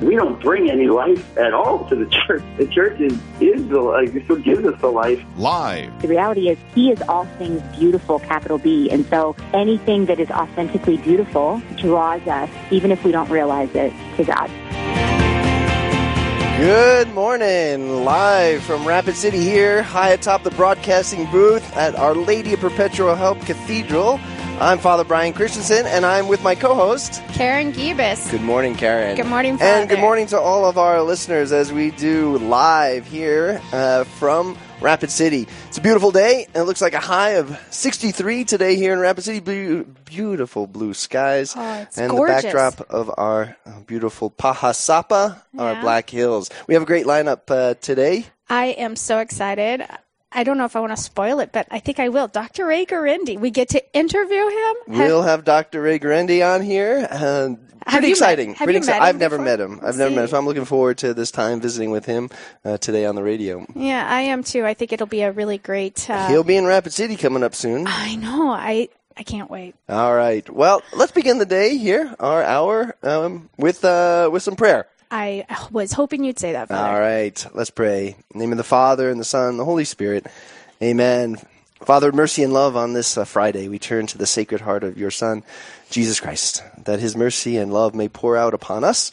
We don't bring any life at all to the church. The church is, is the life, who gives us the life. Live. The reality is, He is all things beautiful, capital B. And so anything that is authentically beautiful draws us, even if we don't realize it, to God. Good morning, live from Rapid City here, high atop the broadcasting booth at Our Lady of Perpetual Help Cathedral. I'm Father Brian Christensen, and I'm with my co-host Karen Gibis. Good morning, Karen. Good morning, Father. and good morning to all of our listeners as we do live here uh, from Rapid City. It's a beautiful day, and it looks like a high of 63 today here in Rapid City. Be- beautiful blue skies, Oh, it's and gorgeous. the backdrop of our uh, beautiful Pahasapa, our Black Hills. We have a great lineup uh, today. I am so excited. I don't know if I want to spoil it, but I think I will. Dr. Ray Guarendi, we get to interview him. We'll have Dr. Ray Guarendi on here. Uh, pretty you met- exciting. pretty you exci- met him I've never before? met him. I've never met him, so I'm looking forward to this time visiting with him uh, today on the radio. yeah, I am too. I think it'll be a really great. Uh, He'll be in Rapid City coming up soon. I know. I I can't wait. All right. Well, let's begin the day here, our hour, um, with uh, with some prayer. I was hoping you'd say that, Father. All right. Let's pray. In the name of the Father and the Son and the Holy Spirit. Amen. Father, mercy and love on this uh, Friday. We turn to the sacred heart of your Son, Jesus Christ, that his mercy and love may pour out upon us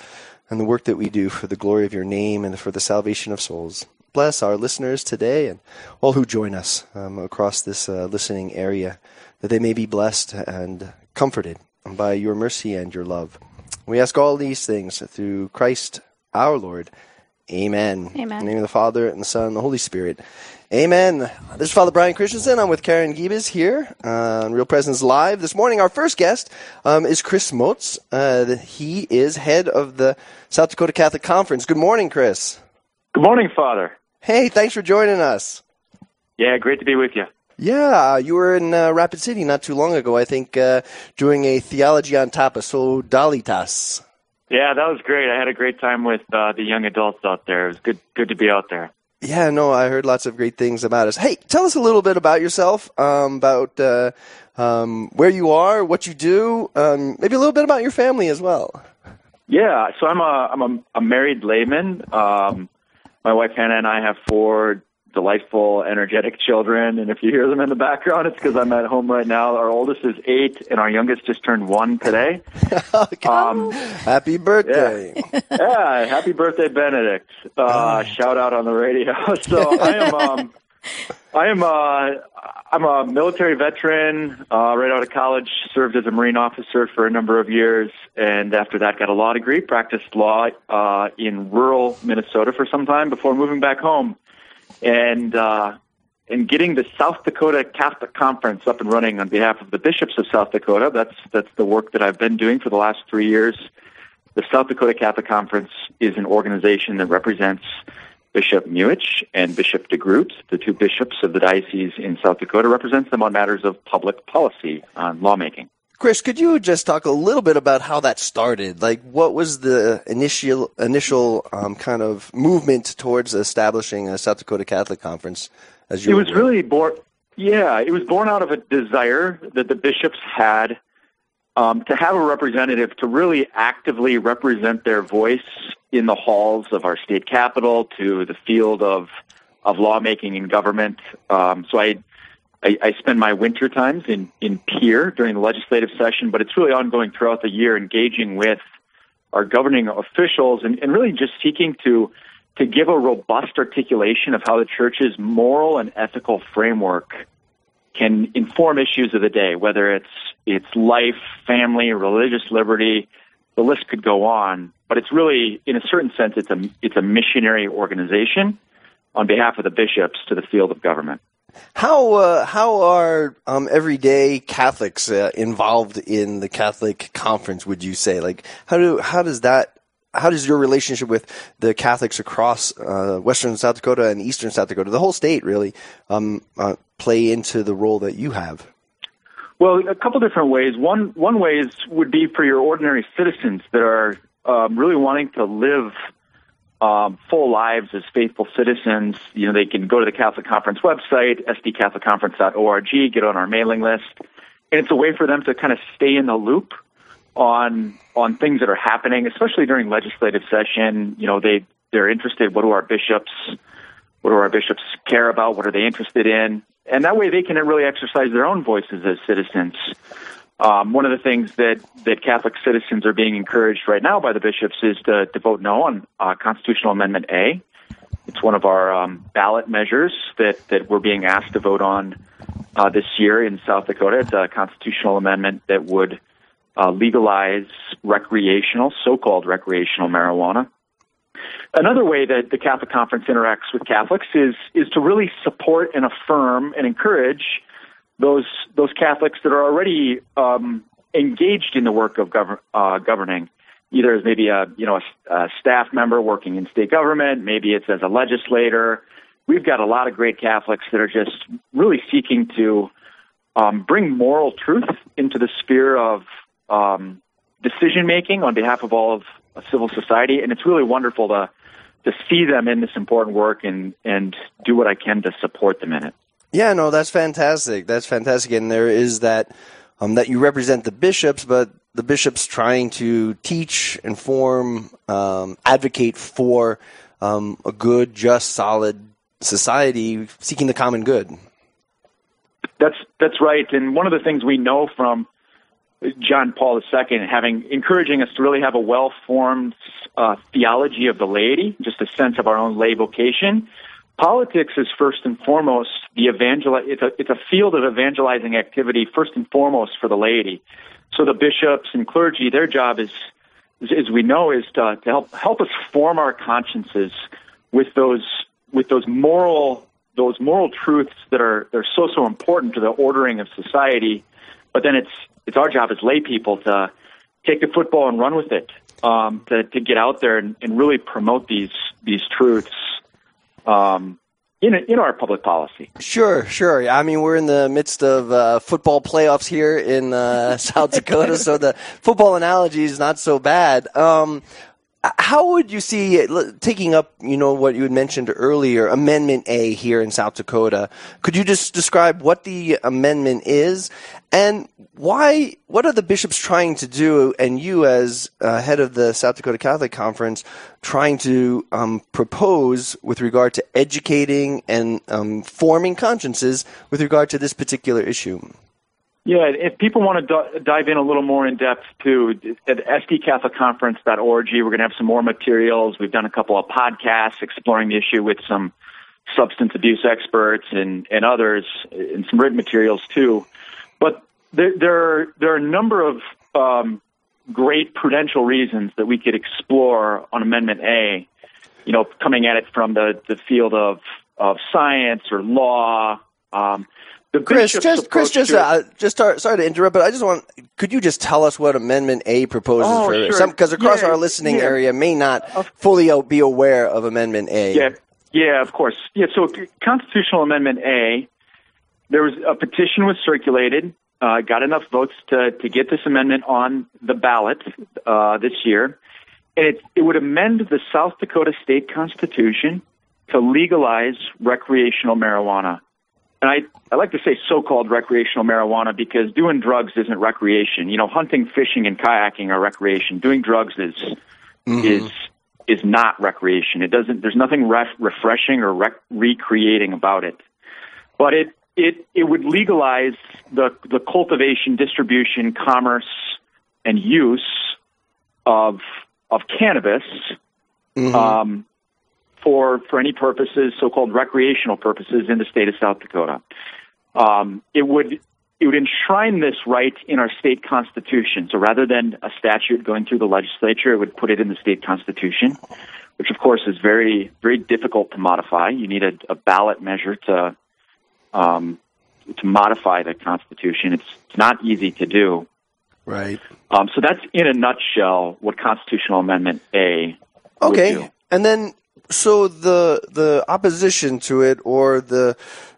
and the work that we do for the glory of your name and for the salvation of souls. Bless our listeners today and all who join us um, across this uh, listening area, that they may be blessed and comforted by your mercy and your love. We ask all these things through Christ our Lord. Amen. Amen. In the name of the Father and the Son and the Holy Spirit. Amen. This is Father Brian Christensen. I'm with Karen Gibis here on Real Presence Live. This morning, our first guest um, is Chris Motz. Uh, he is head of the South Dakota Catholic Conference. Good morning, Chris. Good morning, Father. Hey, thanks for joining us. Yeah, great to be with you. Yeah, you were in uh, Rapid City not too long ago, I think, uh, doing a theology on tapas, so dalitas. Yeah, that was great. I had a great time with uh, the young adults out there. It was good, good to be out there. Yeah, no, I heard lots of great things about us. Hey, tell us a little bit about yourself, um, about uh, um, where you are, what you do, um, maybe a little bit about your family as well. Yeah, so I'm a I'm a, a married layman. Um, my wife Hannah and I have four delightful, energetic children, and if you hear them in the background, it's because I'm at home right now. Our oldest is eight, and our youngest just turned one today. Um, Happy birthday. yeah, happy birthday, Benedict! Uh, shout out on the radio. so I am, um, I am, uh, I'm a military veteran. Uh, right out of college, served as a Marine officer for a number of years, and after that, got a law degree. Practiced law uh, in rural Minnesota for some time before moving back home, and uh, and getting the South Dakota Catholic Conference up and running on behalf of the bishops of South Dakota. That's that's the work that I've been doing for the last three years. The South Dakota Catholic Conference is an organization that represents Bishop Muhich and Bishop DeGrood, the two bishops of the diocese in South Dakota, represents them on matters of public policy on lawmaking. Chris, could you just talk a little bit about how that started? Like, what was the initial initial um, kind of movement towards establishing a South Dakota Catholic Conference? As you It was really born. Yeah, it was born out of a desire that the bishops had um, to have a representative to really actively represent their voice in the halls of our state capitol, to the field of of lawmaking and government. Um, so I, I I spend my winter times in in Pierre during the legislative session, but it's really ongoing throughout the year, engaging with our governing officials and, and really just seeking to to give a robust articulation of how the church's moral and ethical framework can inform issues of the day, whether it's it's life, family, religious liberty, the list could go on. But it's really, in a certain sense, it's a it's a missionary organization on behalf of the bishops to the field of government. How uh, how are um, everyday Catholics uh, involved in the Catholic conference? Would you say like how do how does that how does your relationship with the Catholics across uh, Western South Dakota and Eastern South Dakota, the whole state, really, um, uh, play into the role that you have? Well, a couple different ways. One one way is would be for your ordinary citizens that are um, really wanting to live um, full lives as faithful citizens. You know, they can go to the Catholic Conference website, sdcatholicconference.org, get on our mailing list, and it's a way for them to kind of stay in the loop on on things that are happening, especially during legislative session. You know, they they're interested. What do our bishops what do our bishops care about? What are they interested in? And that way, they can really exercise their own voices as citizens. Um, one of the things that, that Catholic citizens are being encouraged right now by the bishops is to, to vote no on uh, Constitutional Amendment A. It's one of our um, ballot measures that, that we're being asked to vote on uh, this year in South Dakota. It's a constitutional amendment that would uh, legalize recreational, so-called recreational marijuana. Another way that the Catholic Conference interacts with Catholics is is to really support and affirm and encourage those those Catholics that are already um, engaged in the work of uh, governing, either as maybe a you know a, a staff member working in state government, maybe it's as a legislator. We've got a lot of great Catholics that are just really seeking to um, bring moral truth into the sphere of um, decision making on behalf of all of civil society, and it's really wonderful to to see them in this important work and and do what I can to support them in it. Yeah, no, that's fantastic. That's fantastic, and there is that um, that you represent the bishops, but the bishops trying to teach, inform, um, advocate for um, a good, just, solid society, seeking the common good. That's that's right, and one of the things we know from John Paul II, having encouraging us to really have a well-formed uh, theology of the laity, just a sense of our own lay vocation. Politics is first and foremost the evangel. It's a it's a field of evangelizing activity first and foremost for the laity. So the bishops and clergy, their job is, as we know, is to, to help help us form our consciences with those with those moral those moral truths that are they're so so important to the ordering of society. But then it's it's our job as lay people to take the football and run with it, um, to, to get out there and, and really promote these these truths um, in in our public policy. Sure, sure. I mean, we're in the midst of uh, football playoffs here in uh, South Dakota, so the football analogy is not so bad. Um, how would you see taking up, you know, what you had mentioned earlier, Amendment A here in South Dakota? Could you just describe what the amendment is and why? What are the bishops trying to do, and you as uh, head of the South Dakota Catholic Conference trying to um, propose with regard to educating and um, forming consciences with regard to this particular issue? Yeah, if people want to dive in a little more in depth to at sdcatholicconference.org, we're going to have some more materials. We've done a couple of podcasts exploring the issue with some substance abuse experts and, and others, and some written materials too. But there, there, are, there are a number of um, great prudential reasons that we could explore on Amendment A. You know, coming at it from the, the field of of science or law. Um, Chris, just Chris, just uh, just start, sorry to interrupt, but I just want could you just tell us what Amendment A proposes oh, for sure. some because across yeah, our listening yeah. area may not fully be aware of Amendment A. Yeah, yeah, of course. Yeah, so Constitutional Amendment A, there was a petition was circulated, uh, got enough votes to to get this amendment on the ballot uh, this year, and it it would amend the South Dakota State Constitution to legalize recreational marijuana. And I, I like to say so-called recreational marijuana because doing drugs isn't recreation. You know, hunting, fishing, and kayaking are recreation. Doing drugs is mm-hmm. is is not recreation. It doesn't. There's nothing ref- refreshing or rec- recreating about it. But it it it would legalize the the cultivation, distribution, commerce, and use of of cannabis. Mm-hmm. Um, for, for any purposes, so-called recreational purposes in the state of South Dakota. Um, it would it would enshrine this right in our state constitution. So rather than a statute going through the legislature, it would put it in the state constitution, which of course is very very difficult to modify. You need a, a ballot measure to um, to modify the constitution. It's, it's not easy to do. Right. Um, so that's in a nutshell what constitutional amendment A. Okay, and then so the the opposition to it or the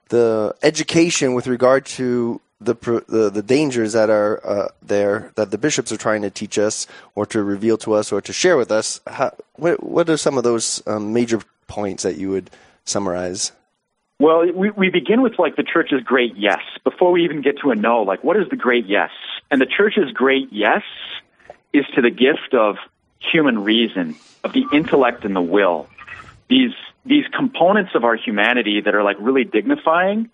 the education with regard to the the, the dangers that are uh, there that the bishops are trying to teach us or to reveal to us or to share with us. How, what what are some of those um, major points that you would summarize? Well, we, we begin with like the church's great yes before we even get to a no. Like, what is the great yes? And the church's great yes is to the gift of human reason, of the intellect and the will. These these components of our humanity that are like really dignifying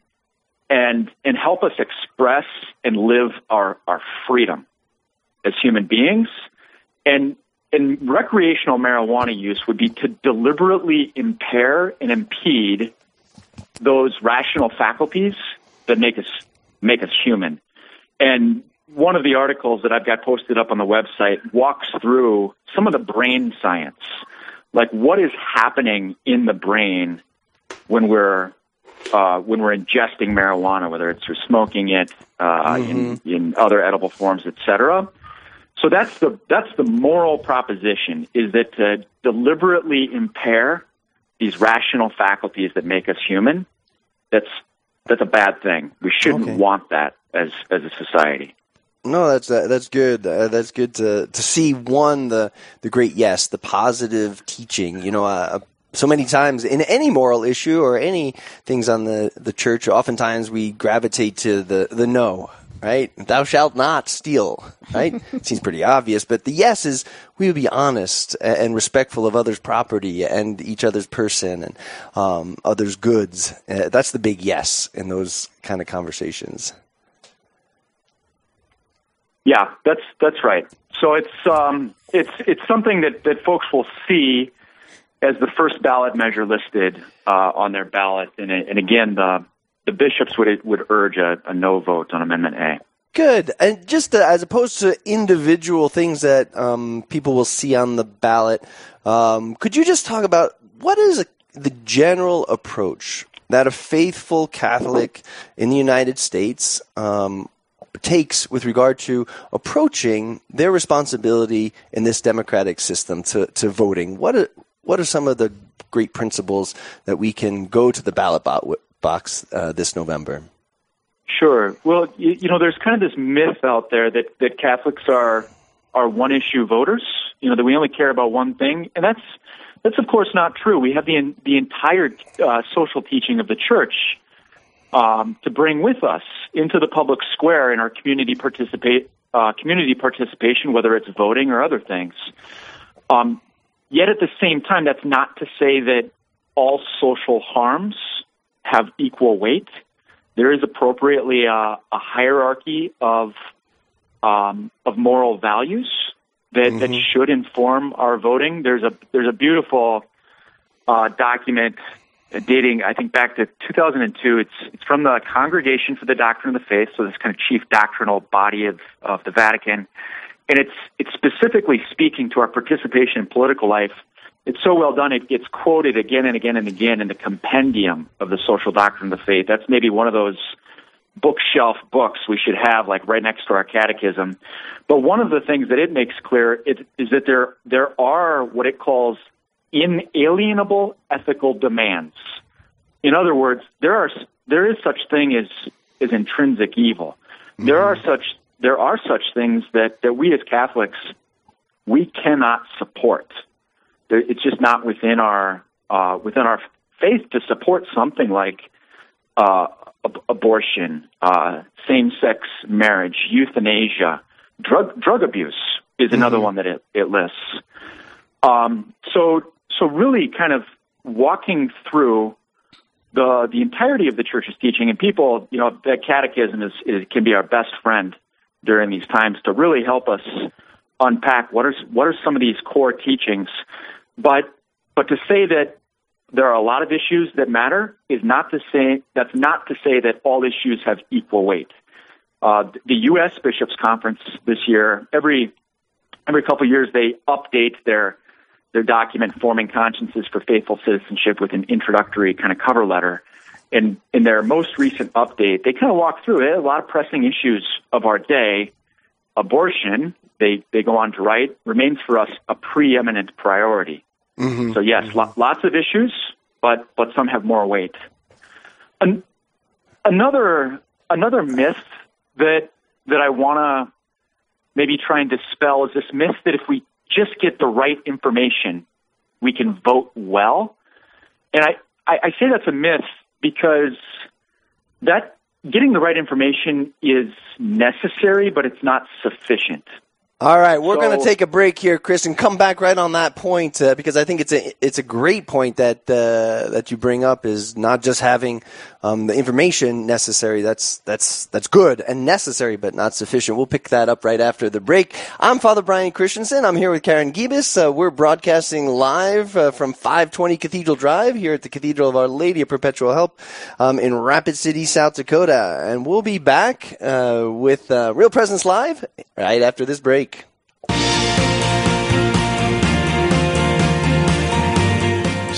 and and help us express and live our our freedom as human beings. And and recreational marijuana use would be to deliberately impair and impede those rational faculties that make us make us human. And one of the articles that I've got posted up on the website walks through some of the brain science, like what is happening in the brain when we're uh, when we're ingesting marijuana, whether it's through smoking it, uh, mm-hmm. in, in other edible forms, etc. So that's the that's the moral proposition: is that to deliberately impair these rational faculties that make us human, that's that's a bad thing. We shouldn't okay. want that as as a society. No, that's uh, that's good. Uh, that's good to to see one the the great yes, the positive teaching. You know, uh, so many times in any moral issue or any things on the the church, oftentimes we gravitate to the the no right? Thou shalt not steal, right? Seems pretty obvious, but the yes is we would be honest and respectful of others' property and each other's person and um, others' goods. Uh, that's the big yes in those kind of conversations. Yeah, that's that's right. So it's um, it's it's something that, that folks will see as the first ballot measure listed uh, on their ballot, and, and again the the bishops would would urge a, a no vote on Amendment A. Good. And just uh, as opposed to individual things that um, people will see on the ballot, um, could you just talk about what is a, the general approach that a faithful Catholic in the United States um, takes with regard to approaching their responsibility in this democratic system to, to voting? What are, what are some of the great principles that we can go to the ballot box uh, this November? Sure. Well, you, you, know, there's kind of this myth out there that, that Catholics are are one issue voters. You know, that we only care about one thing, and that's that's of course not true. We have the the entire uh, social teaching of the Church um, to bring with us into the public square in our community participate uh, community participation, whether it's voting or other things. Um, yet at the same time, that's not to say that all social harms have equal weight. There is appropriately a, a hierarchy of um, of moral values that, mm-hmm. that should inform our voting. There's a there's a beautiful uh, document dating, I think, back to 2002. It's it's from the Congregation for the Doctrine of the Faith, so this kind of chief doctrinal body of of the Vatican, and it's it's specifically speaking to our participation in political life it's so well done. It gets quoted again and again and again in the compendium of the social doctrine of the faith. That's maybe one of those bookshelf books we should have like right next to our catechism. But one of the things that it makes clear is, is that there there are what it calls inalienable ethical demands. In other words, there are there is such thing as as intrinsic evil. Mm-hmm. There are such there are such things that, that we as Catholics we cannot support it's just not within our uh, within our faith to support something like uh, ab- abortion, uh, same-sex marriage, euthanasia, drug drug abuse is another mm-hmm. one that it, it lists. Um, so so really, kind of walking through the the entirety of the church's teaching, and people, you know, that catechism is, is can be our best friend during these times to really help us unpack what are what are some of these core teachings but but to say that there are a lot of issues that matter is not to say that's not to say that all issues have equal weight. Uh, the U.S. Bishops Conference this year, every every couple of years, they update their their document, forming consciences for faithful citizenship, with an introductory kind of cover letter. And in their most recent update, they kind of walk through it, a lot of pressing issues of our day. Abortion, they, they go on to write, remains for us a preeminent priority. Mm-hmm. So yes, mm-hmm. lo- lots of issues, but but some have more weight. An- another another myth that that I want to maybe try and dispel is this myth that if we just get the right information, we can vote well. And I, I, I say that's a myth because that getting the right information is necessary, but it's not sufficient. All right, we're So- going to take a break here, Chris, and come back right on that point uh, because I think it's a it's a great point that uh, that you bring up is not just having um, the information necessary. That's that's that's good and necessary, but not sufficient. We'll pick that up right after the break. I'm Father Brian Christensen. I'm here with Karen Gibis. Uh, we're broadcasting live uh, from 520 Cathedral Drive here at the Cathedral of Our Lady of Perpetual Help um, in Rapid City, South Dakota, and we'll be back uh, with uh, Real Presence Live right after this break.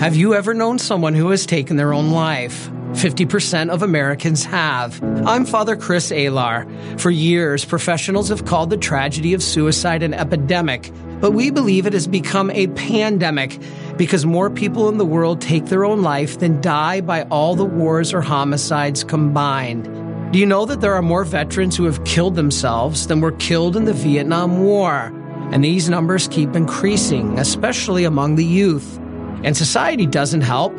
Have you ever known someone who has taken their own life? 50% of Americans have. I'm Father Chris Alar. For years, professionals have called the tragedy of suicide an epidemic, but we believe it has become a pandemic because more people in the world take their own life than die by all the wars or homicides combined. Do you know that there are more veterans who have killed themselves than were killed in the Vietnam War? And these numbers keep increasing, especially among the youth. And society doesn't help.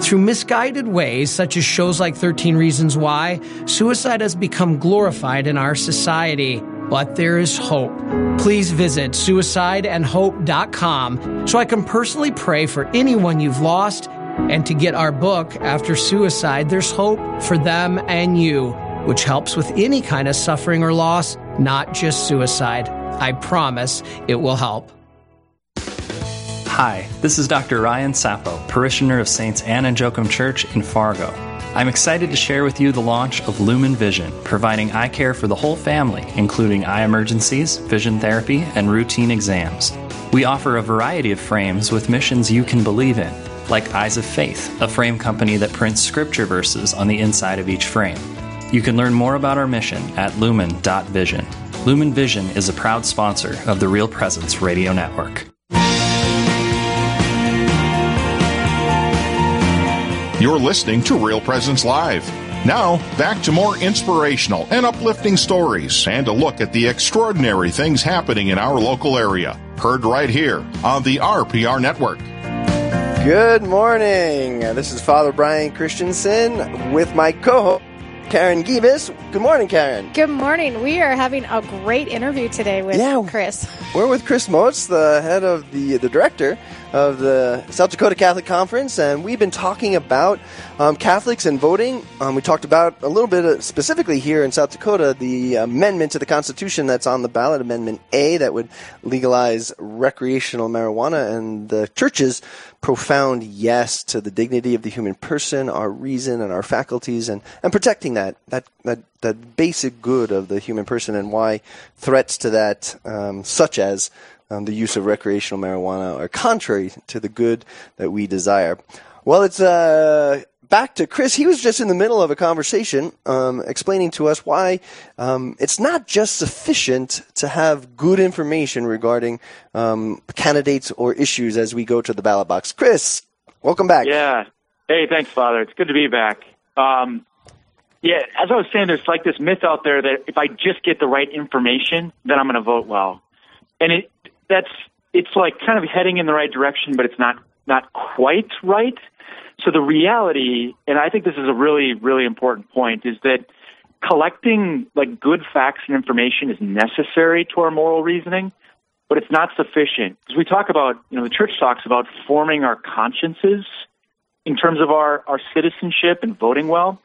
Through misguided ways, such as shows like 13 Reasons Why, suicide has become glorified in our society. But there is hope. Please visit suicideandhope.com so I can personally pray for anyone you've lost and to get our book, After Suicide, There's Hope for Them and You, which helps with any kind of suffering or loss, not just suicide. I promise it will help. Hi, this is Dr. Ryan Sapo, parishioner of Saints Anne and Joachim Church in Fargo. I'm excited to share with you the launch of Lumen Vision, providing eye care for the whole family, including eye emergencies, vision therapy, and routine exams. We offer a variety of frames with missions you can believe in, like Eyes of Faith, a frame company that prints scripture verses on the inside of each frame. You can learn more about our mission at lumen.vision. Lumen Vision is a proud sponsor of the Real Presence Radio Network. You're listening to Real Presence Live. Now, back to more inspirational and uplifting stories and a look at the extraordinary things happening in our local area. Heard right here on the RPR Network. Good morning. This is Father Brian Christensen with my co-host Karen Gibis. Good morning, Karen. Good morning. We are having a great interview today with Yeah. Chris. We're with Chris Motz, the head of the the director of the South Dakota Catholic Conference, and we've been talking about um, Catholics and voting. Um, we talked about a little bit uh, specifically here in South Dakota the amendment to the Constitution that's on the ballot, Amendment A, that would legalize recreational marijuana, and the church's profound yes to the dignity of the human person, our reason, and our faculties, and, and protecting that that that that basic good of the human person, and why threats to that, um, such as um, the use of recreational marijuana, are contrary to the good that we desire. Well, it's uh, back to Chris. He was just in the middle of a conversation um, explaining to us why um, it's not just sufficient to have good information regarding um, candidates or issues as we go to the ballot box. Chris, welcome back. Yeah. Hey, thanks, Father. It's good to be back. Um, yeah, as I was saying, there's like this myth out there that if I just get the right information, then I'm going to vote well, and it that's it's like kind of heading in the right direction, but it's not not quite right. So the reality, and I think this is a really really important point, is that collecting like good facts and information is necessary to our moral reasoning, but it's not sufficient. Because we talk about, you know, the church talks about forming our consciences in terms of our, our citizenship and voting well.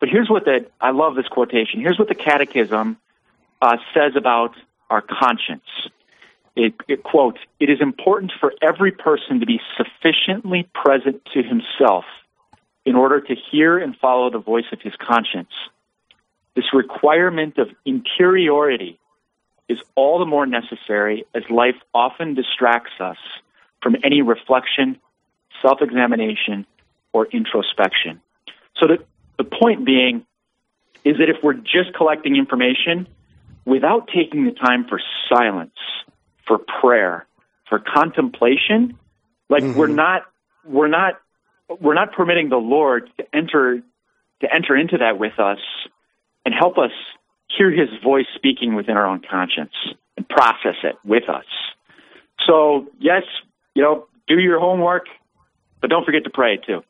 but here's what the I love this quotation. Here's what the Catechism uh, says about our conscience. It, it quote: "It is important for every person to be sufficiently present to himself in order to hear and follow the voice of his conscience. This requirement of interiority is all the more necessary as life often distracts us from any reflection, self examination, or introspection. So the, the point being is that if we're just collecting information without taking the time for silence, for prayer, for contemplation, like mm-hmm. we're not we're not we're not permitting the Lord to enter to enter into that with us and help us hear his voice speaking within our own conscience and process it with us. So, yes, you know, do your homework, but don't forget to pray too.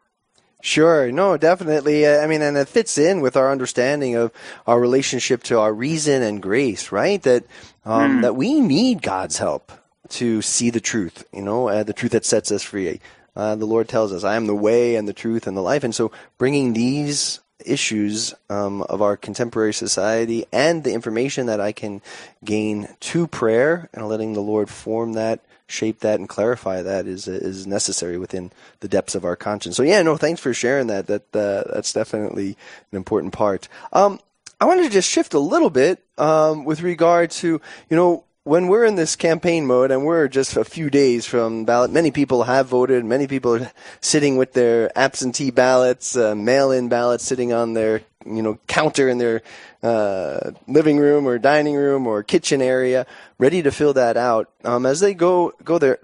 Sure, no, definitely. I mean, and it fits in with our understanding of our relationship to our reason and grace, right? That um, mm. that we need God's help to see the truth, you know, uh, the truth that sets us free. Uh, the Lord tells us, "I am the way and the truth and the life," and so bringing these issues um, of our contemporary society and the information that I can gain to prayer and letting the Lord form that, shape that, and clarify that is is necessary within the depths of our conscience. So yeah, no, thanks for sharing that. That uh, that's definitely an important part. Um, I wanted to just shift a little bit um, with regard to you know when we're in this campaign mode and we're just a few days from ballot, many people have voted. Many people are sitting with their absentee ballots, uh, mail-in ballots, sitting on their you know counter in their uh, living room or dining room or kitchen area, ready to fill that out. Um, as they go go there,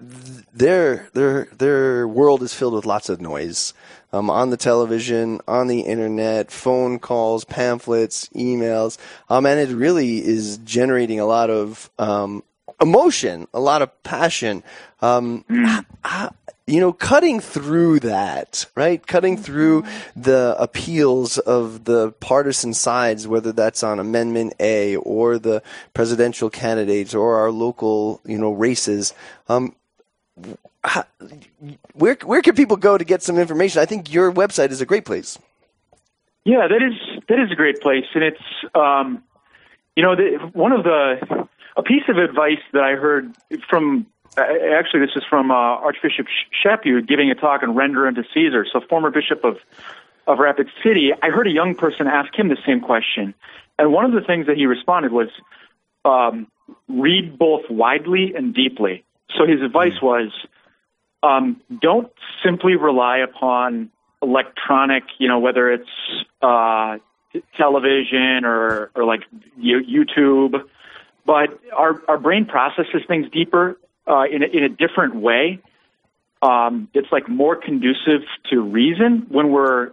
their their their world is filled with lots of noise. Um, on the television, on the internet, phone calls, pamphlets, emails, um, and it really is generating a lot of um, emotion, a lot of passion. Um, mm you know, cutting through that, right? Cutting through the appeals of the partisan sides, whether that's on Amendment A or the presidential candidates or our local, you know, races. Um, how, where where can people go to get some information? I think your website is a great place. Yeah, that is that is a great place, and it's um, you know the, one of the a piece of advice that I heard from uh, actually, this is from uh, Archbishop Chaput giving a talk on Render unto Caesar. So, former bishop of of Rapid City. I heard a young person ask him the same question, and one of the things that he responded was, um, "Read both widely and deeply." So his advice hmm. was, um, don't simply rely upon electronic, you know, whether it's uh, television or or like YouTube, but our our brain processes things deeper uh, in, a, in a different way. Um, it's like more conducive to reason when we're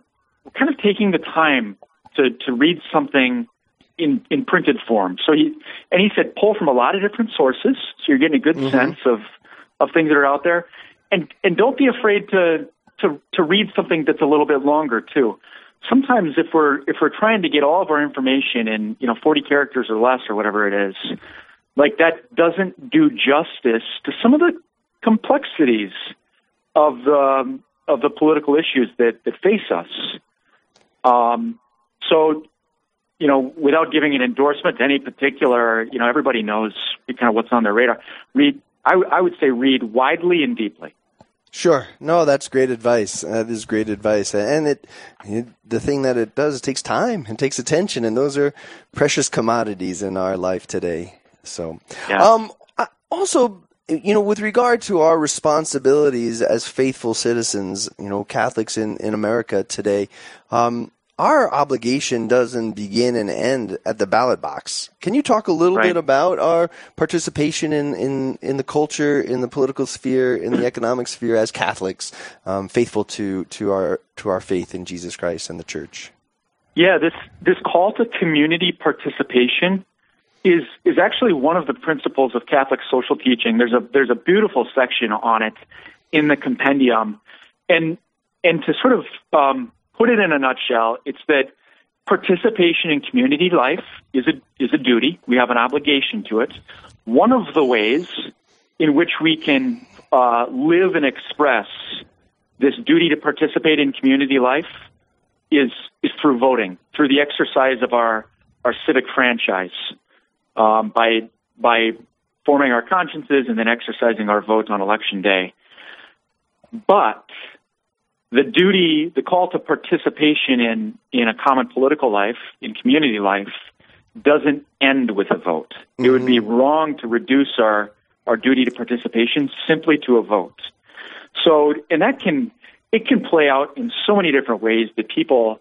kind of taking the time to, to read something in, in printed form. So he, and he said pull from a lot of different sources, so you're getting a good mm-hmm. sense of, of things that are out there. And, and don't be afraid to, to, to read something that's a little bit longer too. Sometimes if we're, if we're trying to get all of our information in, you know, 40 characters or less or whatever it is, like that doesn't do justice to some of the complexities of the um, of the political issues that that face us. Um, so, you know, without giving an endorsement to any particular, you know, everybody knows kind of what's on their radar. Read, I, I would say, read widely and deeply. Sure. No, that's great advice. That is great advice. And it, it, the thing that it does, it takes time and takes attention, and those are precious commodities in our life today. So, yeah. um, also, you know, with regard to our responsibilities as faithful citizens, you know, Catholics in, in America today, um, our obligation doesn't begin and end at the ballot box. Can you talk a little right. bit about our participation in, in, in the culture, in the political sphere, in the economic sphere as Catholics, um, faithful to, to our to our faith in Jesus Christ and the Church? Yeah, this this call to community participation is is actually one of the principles of Catholic social teaching. There's a there's a beautiful section on it in the compendium, and and to sort of um, put it in a nutshell, it's that participation in community life is a is a duty. We have an obligation to it. One of the ways in which we can uh, live and express this duty to participate in community life is is through voting, through the exercise of our our civic franchise, um, by by forming our consciences and then exercising our vote on election day. But the duty, the call to participation in in a common political life, in community life, doesn't end with a vote. Mm-hmm. It would be wrong to reduce our our duty to participation simply to a vote. So, and that can it can play out in so many different ways that people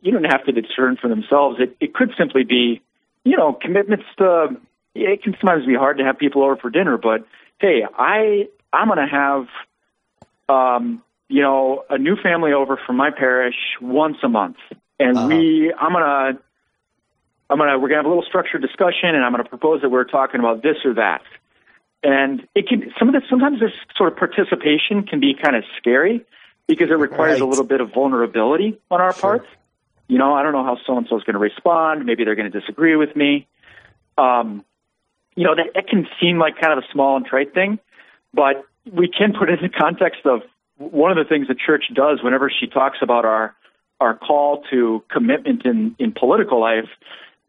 you don't have to discern for themselves. It it could simply be, you know, commitments to. It can sometimes be hard to have people over for dinner, but hey, I I'm going to have, um, you know, a new family over from my parish once a month, and uh-huh. we I'm gonna I'm gonna we're gonna have a little structured discussion, and I'm gonna propose that we're talking about this or that. And it can some of the sometimes this sort of participation can be kind of scary because it requires right. a little bit of vulnerability on our sure. part. You know, I don't know how so and so is going to respond. Maybe they're going to disagree with me. Um, you know, that, that can seem like kind of a small and trite thing, but we can put it in the context of one of the things the church does whenever she talks about our our call to commitment in in political life.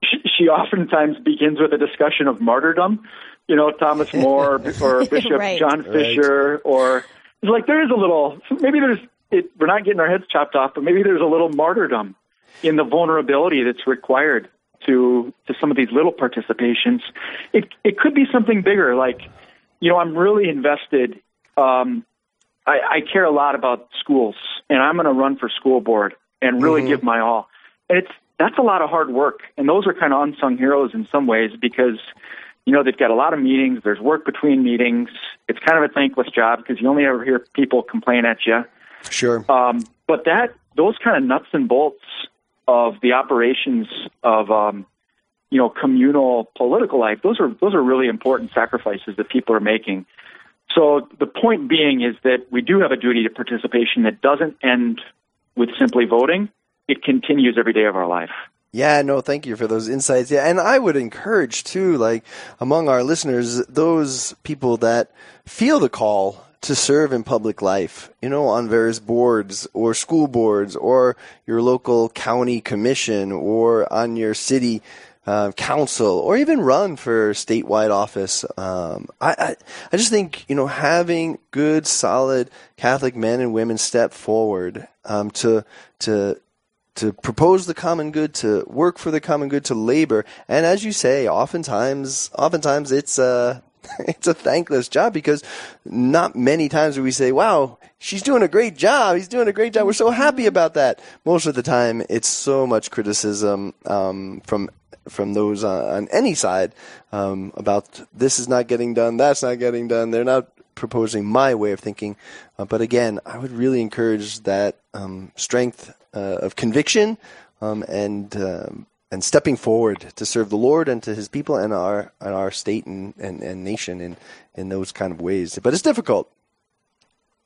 She, she oftentimes begins with a discussion of martyrdom. You know, Thomas More or Bishop right. John Fisher, right. or it's like there is a little. Maybe there's. It, we're not getting our heads chopped off, but maybe there's a little martyrdom in the vulnerability that's required to to some of these little participations. It it could be something bigger, like you know, I'm really invested. Um, I, I care a lot about schools, and I'm going to run for school board and really mm-hmm. give my all. And it's that's a lot of hard work, and those are kind of unsung heroes in some ways because you know they've got a lot of meetings. There's work between meetings. It's kind of a thankless job because you only ever hear people complain at you. Sure. Um, but that those kind of nuts and bolts of the operations of um, you know communal political life. Those are those are really important sacrifices that people are making. So the point being is that we do have a duty to participation that doesn't end with simply voting. It continues every day of our life. Yeah, no, thank you for those insights. Yeah, and I would encourage too, like among our listeners, those people that feel the call to serve in public life, you know, on various boards or school boards or your local county commission or on your city uh, council or even run for statewide office. Um, I, I, I just think, you know, having good, solid Catholic men and women step forward um, to, to, to propose the common good, to work for the common good, to labor, and as you say, oftentimes, oftentimes it's uh, it's a thankless job because not many times do we say, wow, she's doing a great job. He's doing a great job. We're so happy about that. Most of the time, it's so much criticism um, from from those on, on any side um, about this is not getting done, that's not getting done. They're not proposing my way of thinking. Uh, but again, I would really encourage that um, strength uh, of conviction um, and um, and stepping forward to serve the Lord and to His people and our and our state and, and, and nation in in those kind of ways. But it's difficult.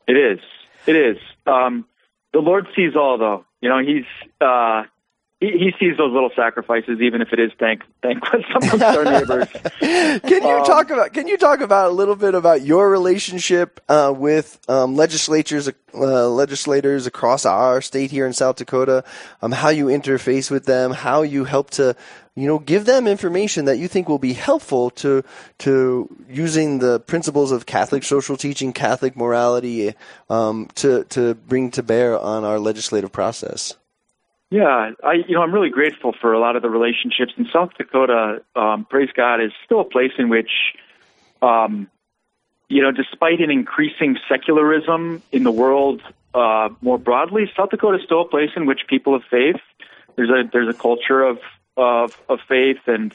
It is. It is. Um, the Lord sees all, though. You know, He's uh, he, he sees those little sacrifices, even if it is thank thankless amongst our neighbors. can you um, talk about? Can you talk about a little bit about your relationship uh, with um, legislatures, uh, legislators across our state here in South Dakota? Um, how you interface with them? How you help to, you know, give them information that you think will be helpful to to using the principles of Catholic social teaching, Catholic morality, um, to to bring to bear on our legislative process. Yeah, I you know I'm really grateful for a lot of the relationships in South Dakota. Um, praise God is still a place in which, um, you know, despite an increasing secularism in the world uh, more broadly, South Dakota is still a place in which people of faith. There's a there's a culture of of, of faith, and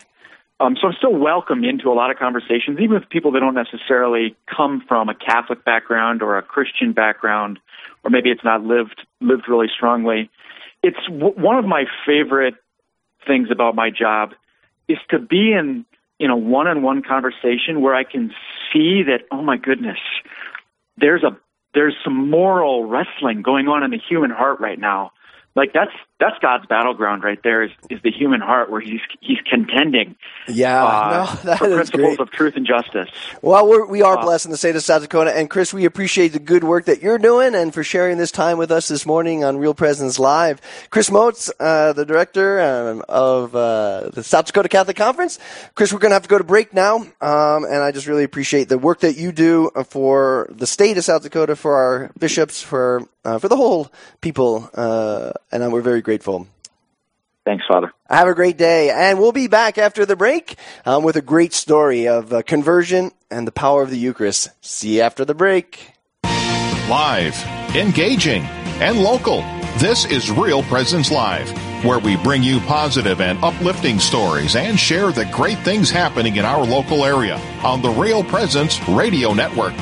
um, so I'm still welcome into a lot of conversations, even with people that don't necessarily come from a Catholic background or a Christian background, or maybe it's not lived lived really strongly it's w- one of my favorite things about my job is to be in in a one-on-one conversation where I can see that oh my goodness there's a there's some moral wrestling going on in the human heart right now like that's that's God's battleground right there is, is the human heart where he's he's contending Yeah, uh, no, for principles great. of truth and justice. Well, we're, we are Wow. blessed in the state of South Dakota. And Chris, we appreciate the good work that you're doing and for sharing this time with us this morning on Real Presence Live. Chris Motz, uh, the director um, of uh, the South Dakota Catholic Conference. Chris, we're going to have to go to break now. Um, and I just really appreciate the work that you do for the state of South Dakota, for our bishops, for, uh, for the whole people. And uh, we're very grateful. Thanks, Father. Have a great day. And we'll be back after the break um, with a great story of uh, conversion and the power of the Eucharist. See you after the break. Live, engaging, and local. This is Real Presence Live, where we bring you positive and uplifting stories and share the great things happening in our local area on the Real Presence Radio Network.